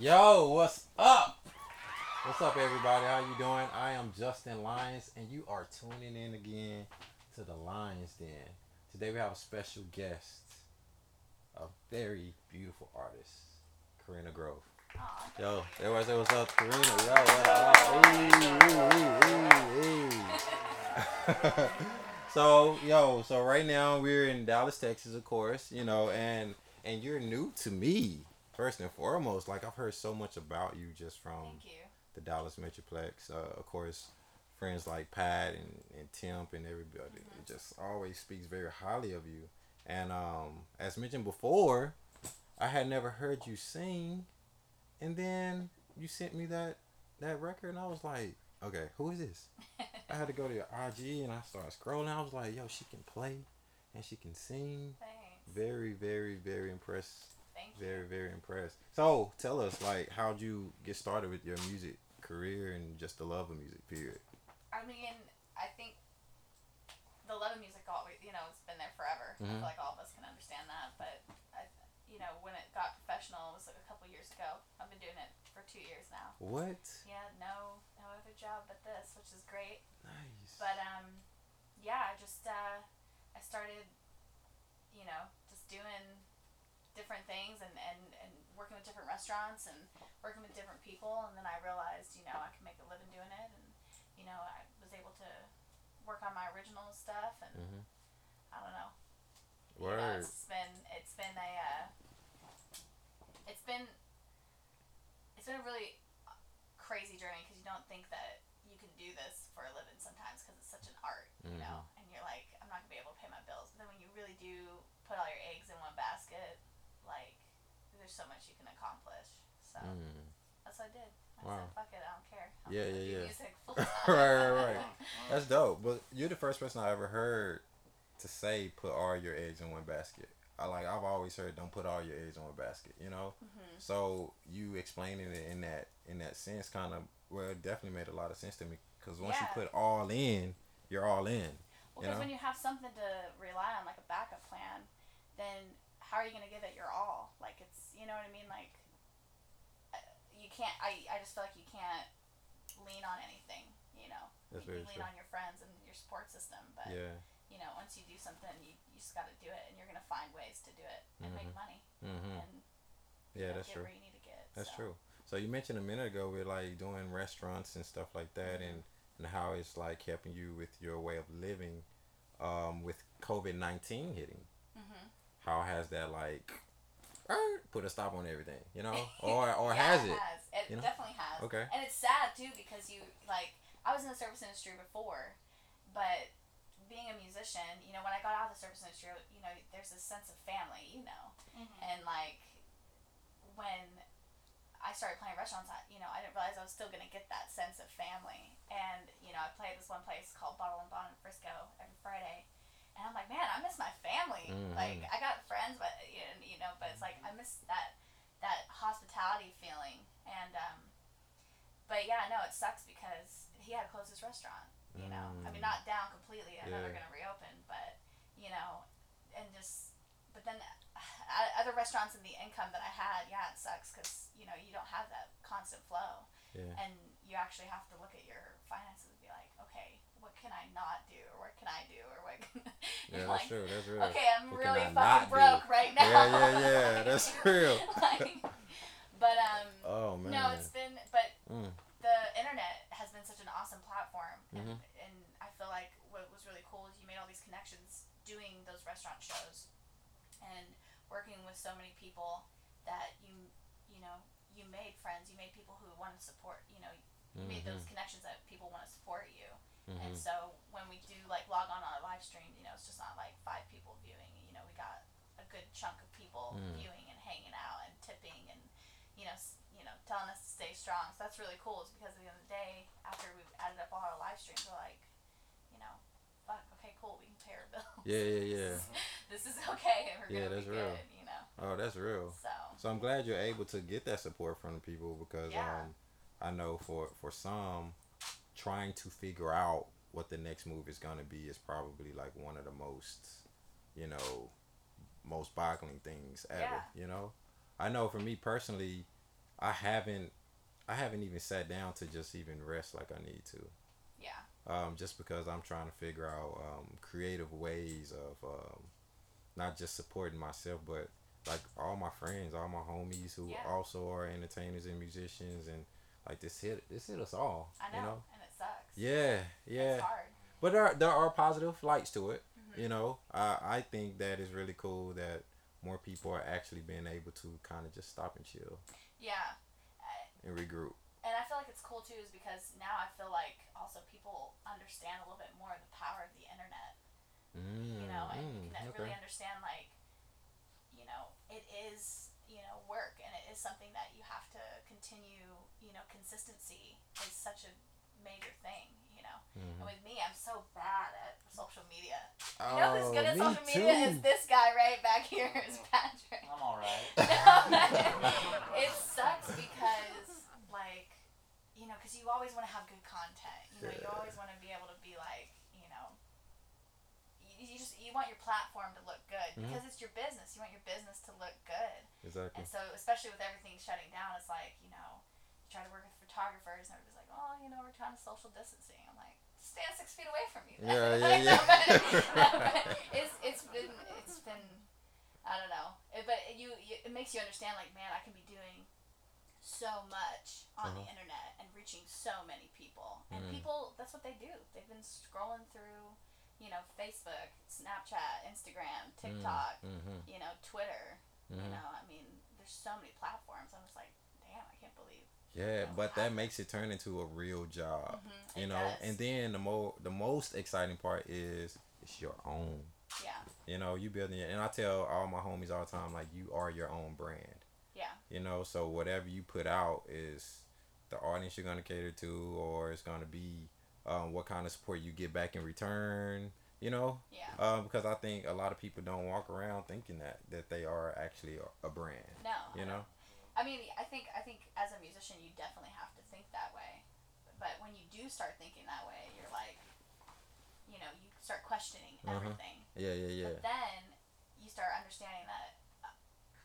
Yo, what's up? What's up, everybody? How you doing? I am Justin Lyons, and you are tuning in again to the Lions Den. Today we have a special guest, a very beautiful artist, Karina Grove. Yo, everybody say what's up, Karina. Yo, hey, hey. so, yo, so right now we're in Dallas, Texas, of course, you know, and and you're new to me, first and foremost. Like I've heard so much about you just from you. the Dallas Metroplex. Uh, of course, friends like Pat and, and Temp and everybody. It just always speaks very highly of you. And um, as mentioned before, I had never heard you sing, and then you sent me that that record, and I was like, okay, who is this? I had to go to your IG, and I started scrolling. I was like, yo, she can play, and she can sing. Thanks. Very, very, very impressed. Very, very impressed. So tell us, like, how'd you get started with your music career and just the love of music? Period. I mean, I think the love of music always, you know, it's been there forever. I Mhm. feel like all of us can understand that. But, I, you know, when it got professional, it was like a couple years ago. I've been doing it for two years now. What? Yeah, no, no other job but this, which is great. Nice. But um, yeah, I just uh, I started, you know, just doing different things and, and, and working with different restaurants and working with different people and then I realized, you know, I can make a living doing it and you know, I was able to work on my original stuff and Mhm. I don't know. You know, it's been it's been a uh, it's been it's been a really crazy journey because you don't think that you can do this for a living sometimes because it's such an art, you know. Mm-hmm. And you're like, I'm not gonna be able to pay my bills. But then when you really do put all your eggs in one basket, there's so much you can accomplish. So Mm. that's what I did. I Wow. said, fuck it, I don't care. I'm Yeah, yeah, yeah. Music right, right, right. That's dope. But you're the first person I ever heard to say put all your eggs in one basket. I like I've always heard don't put all your eggs in one basket, you know? hmm So you explaining it in that in that sense kind of well it definitely made a lot of sense to me cuz once you put all in, you're all in. Well, because when you have something to rely on, like a backup plan, then how are you going to give it your all? Like, it's, you know what I mean? Like, you can't, I, I just feel like you can't lean on anything, you know? That's you can lean true. on your friends and your support system, but, Yeah. you know, once you do something, you, you just got to do it, and you're going to find ways to do it and make Mhm. money Mhm. and Yeah, that's true. where you need to get. That's so. true. So you mentioned a minute ago with like doing restaurants and stuff like that, and and how it's like helping you with your way of living, um, with COVID nineteen hitting. Mm-hmm. How has that like put a stop on everything? You know, or or yeah, has it? it? Has. It You know? definitely has. Okay. And it's sad too because you like I was in the service industry before, but being a musician, you know, when I got out of the service industry, you know, there's this sense of family, you know, and like when I started playing restaurants, I, you know, I didn't realize I was still gonna get that sense of family. And you know, I play at this one place called Bottle and Bond in Frisco every Friday, and I'm like, man, I miss my family. Mhm. Like I got friends, but you know, you know, but it's like I miss that that hospitality feeling. And um, but yeah, no, it sucks because he had to close his restaurant. You know, I mean, Mm. not down completely. I know they're Yeah. gonna reopen, but you know, and just but then uh, other restaurants and the income that I had, yeah, it sucks because you know you don't have that constant flow, Yeah. and you actually have to look at your finances and be like, okay, can I not do, or what can I do, or what? Can, Yeah, you're that's like, true. That's real. Okay, I'm What really I not do? broke right now. Yeah, yeah, yeah. Like- That's real. like, but um, Oh man. no, it's been but Mm. the internet has been such an awesome platform and, Mhm. and i feel like what was really cool is you made all these connections doing those restaurant shows and working with so many people that you you know you made friends you made people who want to support you know you made those connections that people want to support you and Mhm. so when we do like log on our live stream you know it's just not like five people viewing you know we got a good chunk of people Mm. viewing and hanging out and tipping and you know s- you know telling us to stay strong so that's really cool is because at the end of the day after we've added up all our live streams we're like you know fuck okay cool we can pay our bills Yeah, yeah, yeah. this is okay and we're Yeah, gonna that's be real. good you know Oh, that's real. so So I'm glad you're able to get that support from the people because Yeah. um, I know for for some, trying to figure out what the next move is gonna be is probably like one of the most, you know, most boggling things ever. Yeah. You know, I know for me personally, I haven't I haven't even sat down to just even rest like I need to. Yeah. Um, just because I'm trying to figure out um, creative ways of um, not just supporting myself, but like all my friends, all my homies who Yeah. also are entertainers and musicians, and like this hit this hit us all. I know, You know? it sucks. Yeah, yeah. It's hard. But there are, there are positive lights to it. Mhm. You know, I I think that is really cool that more people are actually being able to kind of just stop and chill Yeah. I- and regroup. And I feel like it's cool too, is because now I feel like also people understand a little bit more of the power of the internet. Mm, you know, and mm, can okay. really understand like, you know, it is you know work and it is something that you have to continue. You know, consistency is such a major thing. You know, Mhm. and with me, I'm so bad at social media. Oh, You know who's Oh, good at me social media is this guy right back here is Patrick. I'm alright. it sucks because like you know because you always want to have good content you know you always want to be able to be like you know you, you just you want your platform to look good Mhm. because it's your business you want your business to look good Exactly. and so especially with everything shutting down it's like you know you try to work with photographers and everybody's like oh you know we're trying to social distancing i'm like stand six feet away from me then." Yeah, yeah, Like, yeah. but- it's it's been it's been I don't know, it, but you, you it makes you understand like man, I can be doing so much on the Uh-huh. internet and reaching so many people, and Mhm. people that's what they do. They've been scrolling through, you know, Facebook, Snapchat, Instagram, TikTok, Mm-hmm. you know, Twitter. hmm You know, I mean, there's so many platforms. I'm just like, damn, I can't believe. Yeah, but that makes it turn into a real job. Mhm, Uh, You know, does. and then the mo the most exciting part is it's your own. yeah, You know, you building it, and I tell all my homies all the time, like you are your own brand. yeah, You know, so whatever you put out is the audience you're gonna cater to, or it's gonna be um, what kind of support you get back in return. You know, yeah. um, because I think a lot of people don't walk around thinking that that they are actually a, a brand. No, You know, I mean, I think I think as a musician, you definitely have to think that way. But when you do start thinking that way, you're like, you know, you start questioning Uh-huh. everything. yeah, yeah, yeah. But then you start understanding that uh,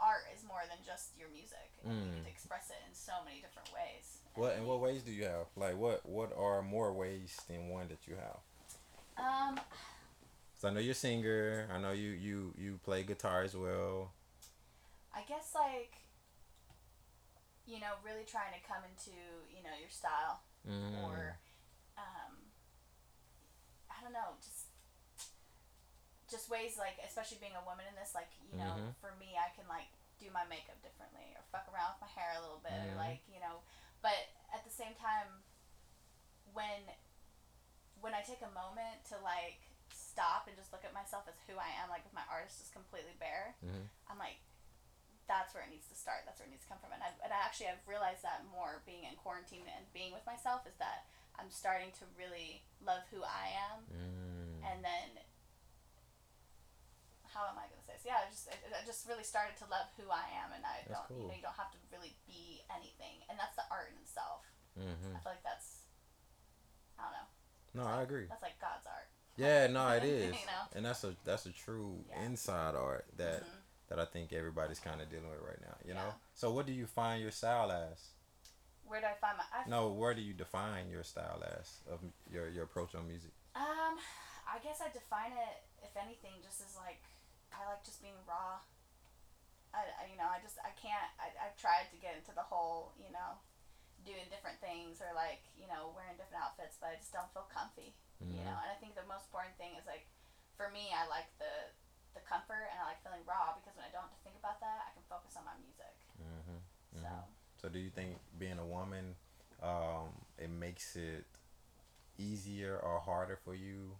art is more than just your music. And You Mm. get to express it in so many different ways. What and what ways do you have? Like what what are more ways than one that you have? Um, So I know you're a singer. I know you you you play guitar as well. I guess like, you know, really trying to come into you know your style Mm. or um, I don't know, just just ways like, especially being a woman in this, like you know, Mhm. for me, I can like do my makeup differently or fuck around with my hair a little bit Mhm. or like you know, but at the same time, when when I take a moment to like stop and just look at myself as who I am, like with my artist is completely bare, Mhm. I'm like. That's where it needs to start. That's where it needs to come from, and I, and I actually I've realized that more being in quarantine and being with myself is that I'm starting to really love who I am, Mm. and then how am I gonna say this? Yeah, I just I, I just really started to love who I am, and I That's don't you know you don't have to really be anything, and that's the art in itself. Mhm. I feel like that's I don't know. No, I agree. That's like God's art. Yeah, no, it is, You know? and that's a that's a true Yeah. inside art that Mhm. That I think everybody's kind of dealing with right now. You know. So what do you find your style as? Where do I find my? I, No, where do you define your style as of your your approach on music? Um, I guess I define it, if anything, just as like I like just being raw. I, I you know I just I can't I I've tried to get into the whole you know doing different things or like you know wearing different outfits, but I just don't feel comfy. You Mhm. know, and I think the most important thing is like for me, I like the the comfort and I like feeling raw because when I don't have to think about that, I can focus on my music. Mhm. So Mhm. So do you think being a woman, um, it makes it easier or harder for you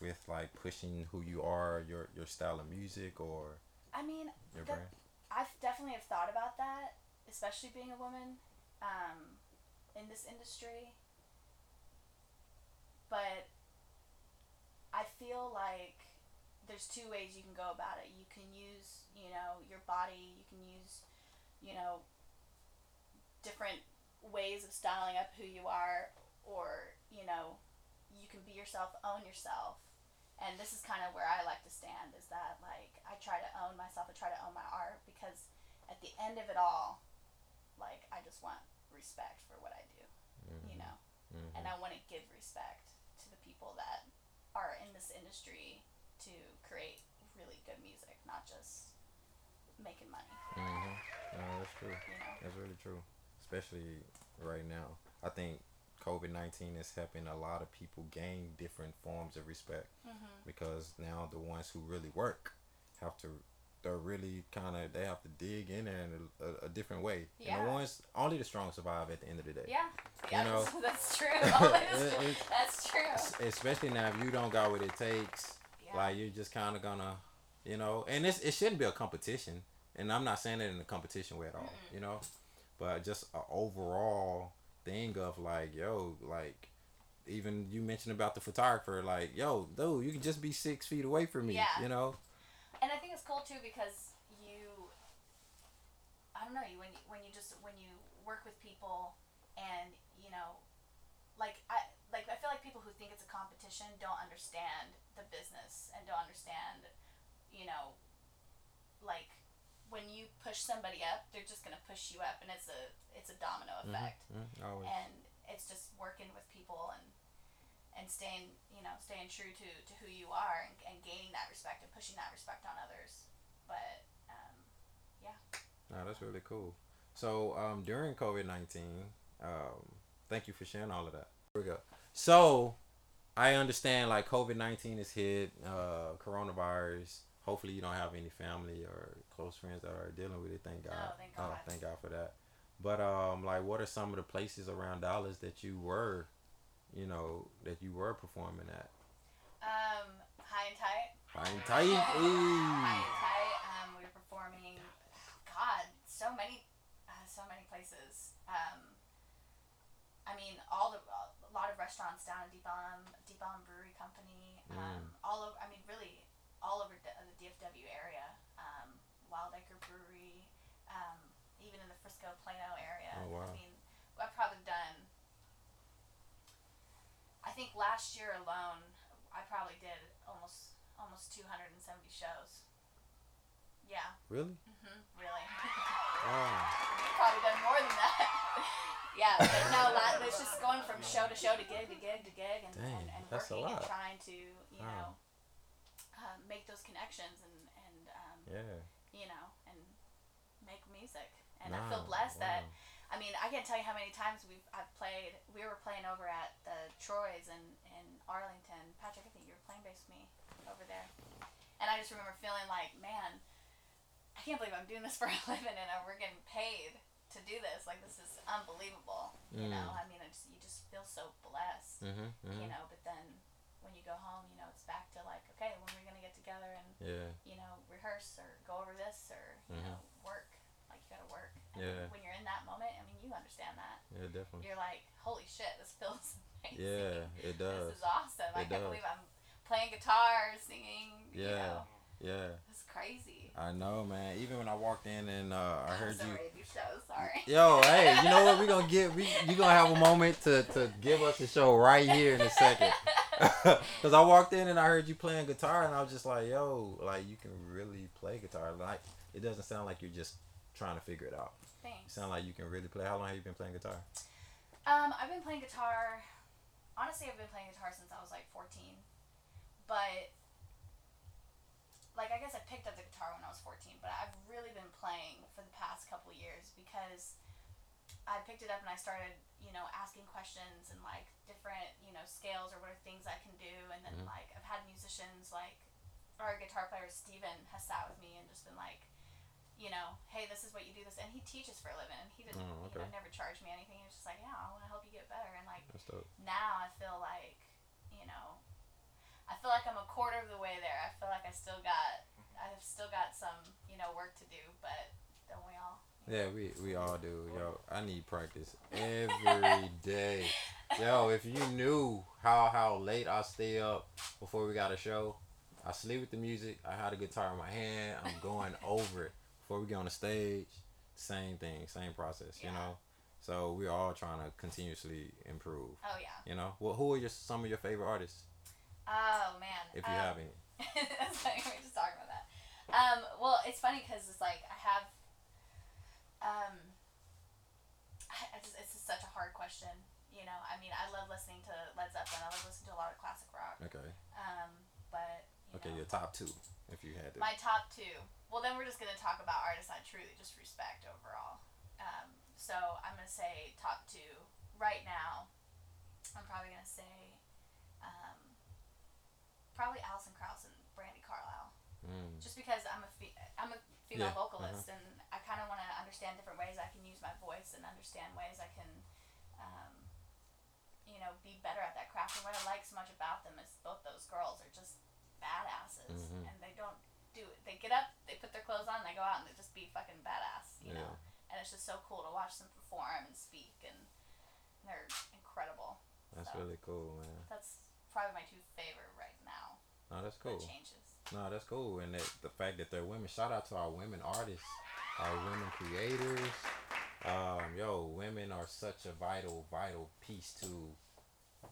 with like pushing who you are, your your style of music or I mean, your brand? I've definitely have thought about that, especially being a woman um, in this industry. But I feel like there's two ways you can go about it. You can use, you know, your body. You can use, you know, different ways of styling up who you are, or you know, you can be yourself, own yourself. And this is kind of where I like to stand is that like I try to own myself, I try to own my art because at the end of it all, like I just want respect for what I do, Mm-hmm. you know, Mhm. and I want to give respect to the people that are in this industry to create really good music, not just making money. Mhm. No, that's true. You know. That's really true. Especially right now. I think COVID nineteen is helping a lot of people gain different forms of respect Mm-hmm. because now the ones who really work have to they're really kind of they have to dig in there in a, a, a different way. And Yeah. the ones only the strong survive at the end of the day. Yeah, yeah, You know, that's, that's true. That's, it- that's true. Especially now if you don't got what it takes. Like you're just kind of gonna, you know, and it's, it shouldn't be a competition. And I'm not saying that in a competition way at all, you know, but just a overall thing of like, yo, like, even you mentioned about the photographer, like, yo, dude, you can just be six feet away from me, Yeah. you know. and I think it's cool too because you, I don't know, you when you, when you just when you work with people and you know, like I feel like people who think it's a competition don't understand the business and don't understand, you know, like when you push somebody up, they're just gonna push you up, and it's a it's a domino Mhm, effect. mhm, always. and it's just working with people and and staying you know staying true to, to who you are and, and gaining that respect and pushing that respect on others but um, yeah. No, that's really cool. So um, during COVID nineteen, um, thank you for sharing all of that. Here we go. So I understand like COVID nineteen is hit, uh, coronavirus. Hopefully you don't have any family or close friends that are dealing with it. Thank God. thank Oh, God. thank God for that. But um, like, what are some of the places around Dallas that you were, you know, that you were performing at? um, high and tight High and tight. high Ooh. and tight um, we were performing god so many uh, so many places um, I mean all the of restaurants down in Deep Ellum Deep Ellum Brewery Company um, all over I mean really all over the, the DFW area um, Wild Acre Brewery um, even in the Frisco Plano area Oh, wow. I mean I've probably done I think last year alone I probably did almost almost 270 shows yeah Really? hmm really Wow. You've probably done more than that. Yeah, but no, it's just going from show to show to gig to gig to gig and, Dang, and, and that's a working and trying to, you Wow. know, um, make those connections and, and um, Yeah. you know, and make music. And I feel Wow, blessed that. I mean, I can't tell you how many times we've I've played. We were playing over at the Troy's in, in Arlington. Patrick, I think you were playing bass with me over there. And I just remember feeling like, man, I can't believe I'm doing this for a living and uh, we're getting paid to do this. Like this is unbelievable. You know, Mm. I mean, I just you just feel so blessed. Mhm. You mhm. know, but then when you go home, you know, it's back to like, okay, when we're gonna get together and Yeah. you know rehearse or go over this or you Mhm. know work. Like you gotta work. And Yeah. When you're in that moment, I mean, you understand that. Yeah. Definitely. You're like, holy shit, this feels amazing. Yeah. It does. This is awesome. I It can't does. believe I'm playing guitar, singing. You Yeah. know, Yeah. Crazy. I know, man. Even when I walked in and uh, I heard you. do. Sorry. Yo, hey, you know what? We gonna get we you gonna have a moment to, to give us a show right here in a second. Cause I walked in and I heard you playing guitar and I was just like, yo, like you can really play guitar. Like it doesn't sound like you're just trying to figure it out. You Thanks. sound like you can really play. How long have you been playing guitar? Um, I've been playing guitar. Honestly, I've been playing guitar since I was like 14. But, like, I guess I picked up the guitar when I was 14, but I've really been playing for the past couple years because I picked it up and I started, you know, asking questions and, like, different, you know, scales or what are things I can do. And then, Mhm. like, I've had musicians, like, our guitar player, Steven, has sat with me and just been like, you know, hey, this is what you do this, and he teaches for a living, and he didn't, Oh, you know, never charged me anything. He was just like, yeah, I want to help you get better, and like now I feel like, I feel like I'm a quarter of the way there. I feel like I still got, I've still got some, you know, work to do, but don't we all? Yeah, we we all do. Yo, I need practice every day. Yo, if you knew how how late I stay up before we got a show, I sleep with the music. I had a guitar in my hand. I'm going over it before we get on the stage. Same thing, same process. Yeah. You know, so we're all trying to continuously improve. Oh yeah. You know, well, who are your some of your favorite artists, Oh man. if you Um, have any? That's funny. We were just talking about that. Um, well, it's funny because it's like I have, um, I question. You know, I mean, I love listening to Led Zeppelin. I love listening to a lot of classic rock. Okay. Um, but you Okay, know, your top two, if you had to. my top two. Well, then we're just gonna talk about artists I truly just respect overall. Um, so I'm gonna say top two right now. I'm probably gonna say, probably Alison Krauss and Brandi Carlile. Mm. Just because I'm a fe- I'm a female Yeah, vocalist and I kind of want to understand different ways I can use my voice and understand ways I can, um, you know, be better at that craft. And what I like so much about them is both those girls are just badasses Mhm. and they don't do it. They get up, they put their clothes on, they go out and they just be fucking badass, you know. And it's just so cool to watch them perform and speak and they're incredible. That's So, really cool, man. That's probably my two favorite. No, that's That cool. No, that's cool, and that, the fact that they're women. Shout out to our women artists, our women creators. Um, yo, women are such a vital, vital piece to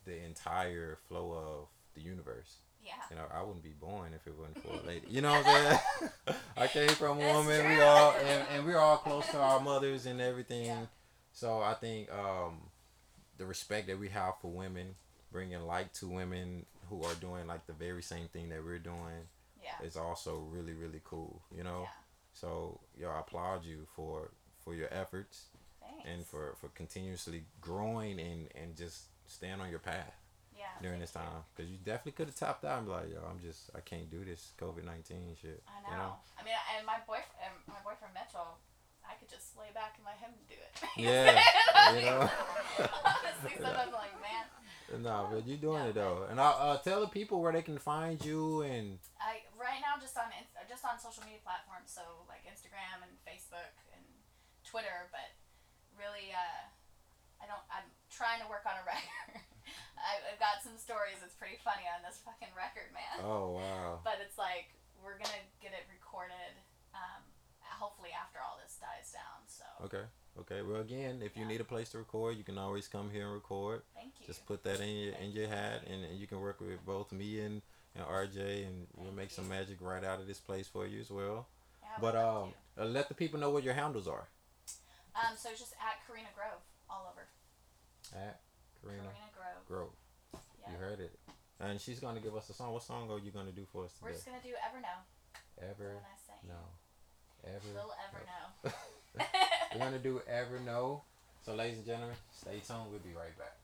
the entire flow of the universe. Yeah. You know, I wouldn't be born if it wasn't for a lady. You know what I'm saying? I came from a woman. We all and, and we're all close to our mothers and everything. Yeah. So I think um, the respect that we have for women, bringing light to women who are doing like the very same thing that we're doing, Yeah. is also really really cool. You know. Yeah. So yo, I applaud you for for your efforts Thanks. and for for continuously growing and and just staying on your path yeah, during this time because you definitely could have topped out and be like, yo, I'm just I can't do this COVID nineteen shit. I know. You know? I mean, and my boyfriend, my boyfriend Mitchell, I could just lay back and let him do it. Yeah, you know. Honestly, sometimes I'm like, No, but you doing Yeah, it though, and I uh, tell the people where they can find you and I right now just on just on social media platforms, so like Instagram and Facebook and Twitter, but really, uh, I don't. I'm trying to work on a record. I, I've got some stories. It's pretty funny on this fucking record, man. oh wow, But it's like we're gonna get it recorded. Um, hopefully after all this dies down. So okay, okay. Well, again, if you need a place to record, you can always come here and record. thank you. Just put that in your in your hat, and, and you can work with both me and, and RJ, and we'll Thank make some magic right out of this place for you as well. Yeah, But um, uh, let the people know what your handles are. Um, so just at Karina Grove all over. At Karina Karina Grove. Grove. Yeah. You heard it. And she's gonna give us a song. What song are you gonna do for us today? We're just gonna do Ever Know. Ever When I say no. Ever. Little Ever no. Know. We're gonna do Ever Know. So, ladies and gentlemen, stay tuned. We'll be right back.